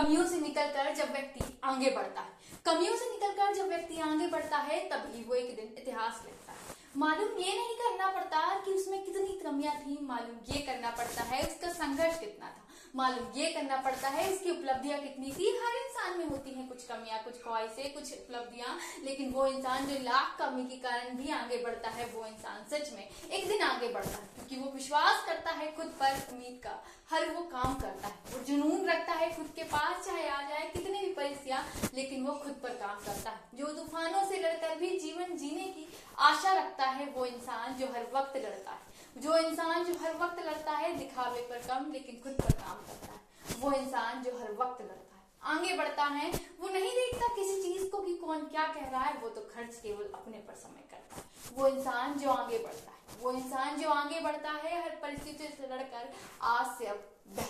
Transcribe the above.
कमियों से निकलकर जब व्यक्ति आगे बढ़ता है। कमियों से निकलकर जब व्यक्ति आगे बढ़ता है, तभी वो एक दिन इतिहास लिखता है। मालूम ये नहीं करना पड़ता कि उसमें कितनी कमियाँ थी, मालूम ये करना पड़ता है उसका संघर्ष कितना था। मालूम ये करना पड़ता है इसकी उपलब्धियाँ कितनी थी। हर इंसान में होती हैं कुछ कमियाँ, कुछ ख्वाहिशें कुछ उपलब्धियाँ, लेकिन वो इंसान जो लाख कमी के कारण भी आगे बढ़ता है, वो इंसान सच में एक दिन आगे बढ़ता है, क्योंकि वो विश्वास करता है खुद पर उम्मीद का। हर वो काम करता है वो जुनून रखता है खुद के पास चाहे आ जाए कितनी भी परिस्थितियाँ लेकिन वो खुद पर काम करता है। जो तूफानों से लड़कर भी जीवन जीने की आशा रखता है, वो इंसान जो हर वक्त लड़ता है। जो इंसान जो हर वक्त लड़ता है, दिखावे पर कम, लेकिन खुद पर काम करता है। वो इंसान जो हर वक्त लड़ता है। आगे बढ़ता है, वो नहीं देखता किसी चीज़ को कि कौन क्या कह रहा है, वो तो खर्च केवल अपने पर समय करता है। वो इंसान जो आगे बढ़ता है, वो इंसान जो आगे बढ़ता है, हर परिस्थिति से लड़कर आज से अब बेहतर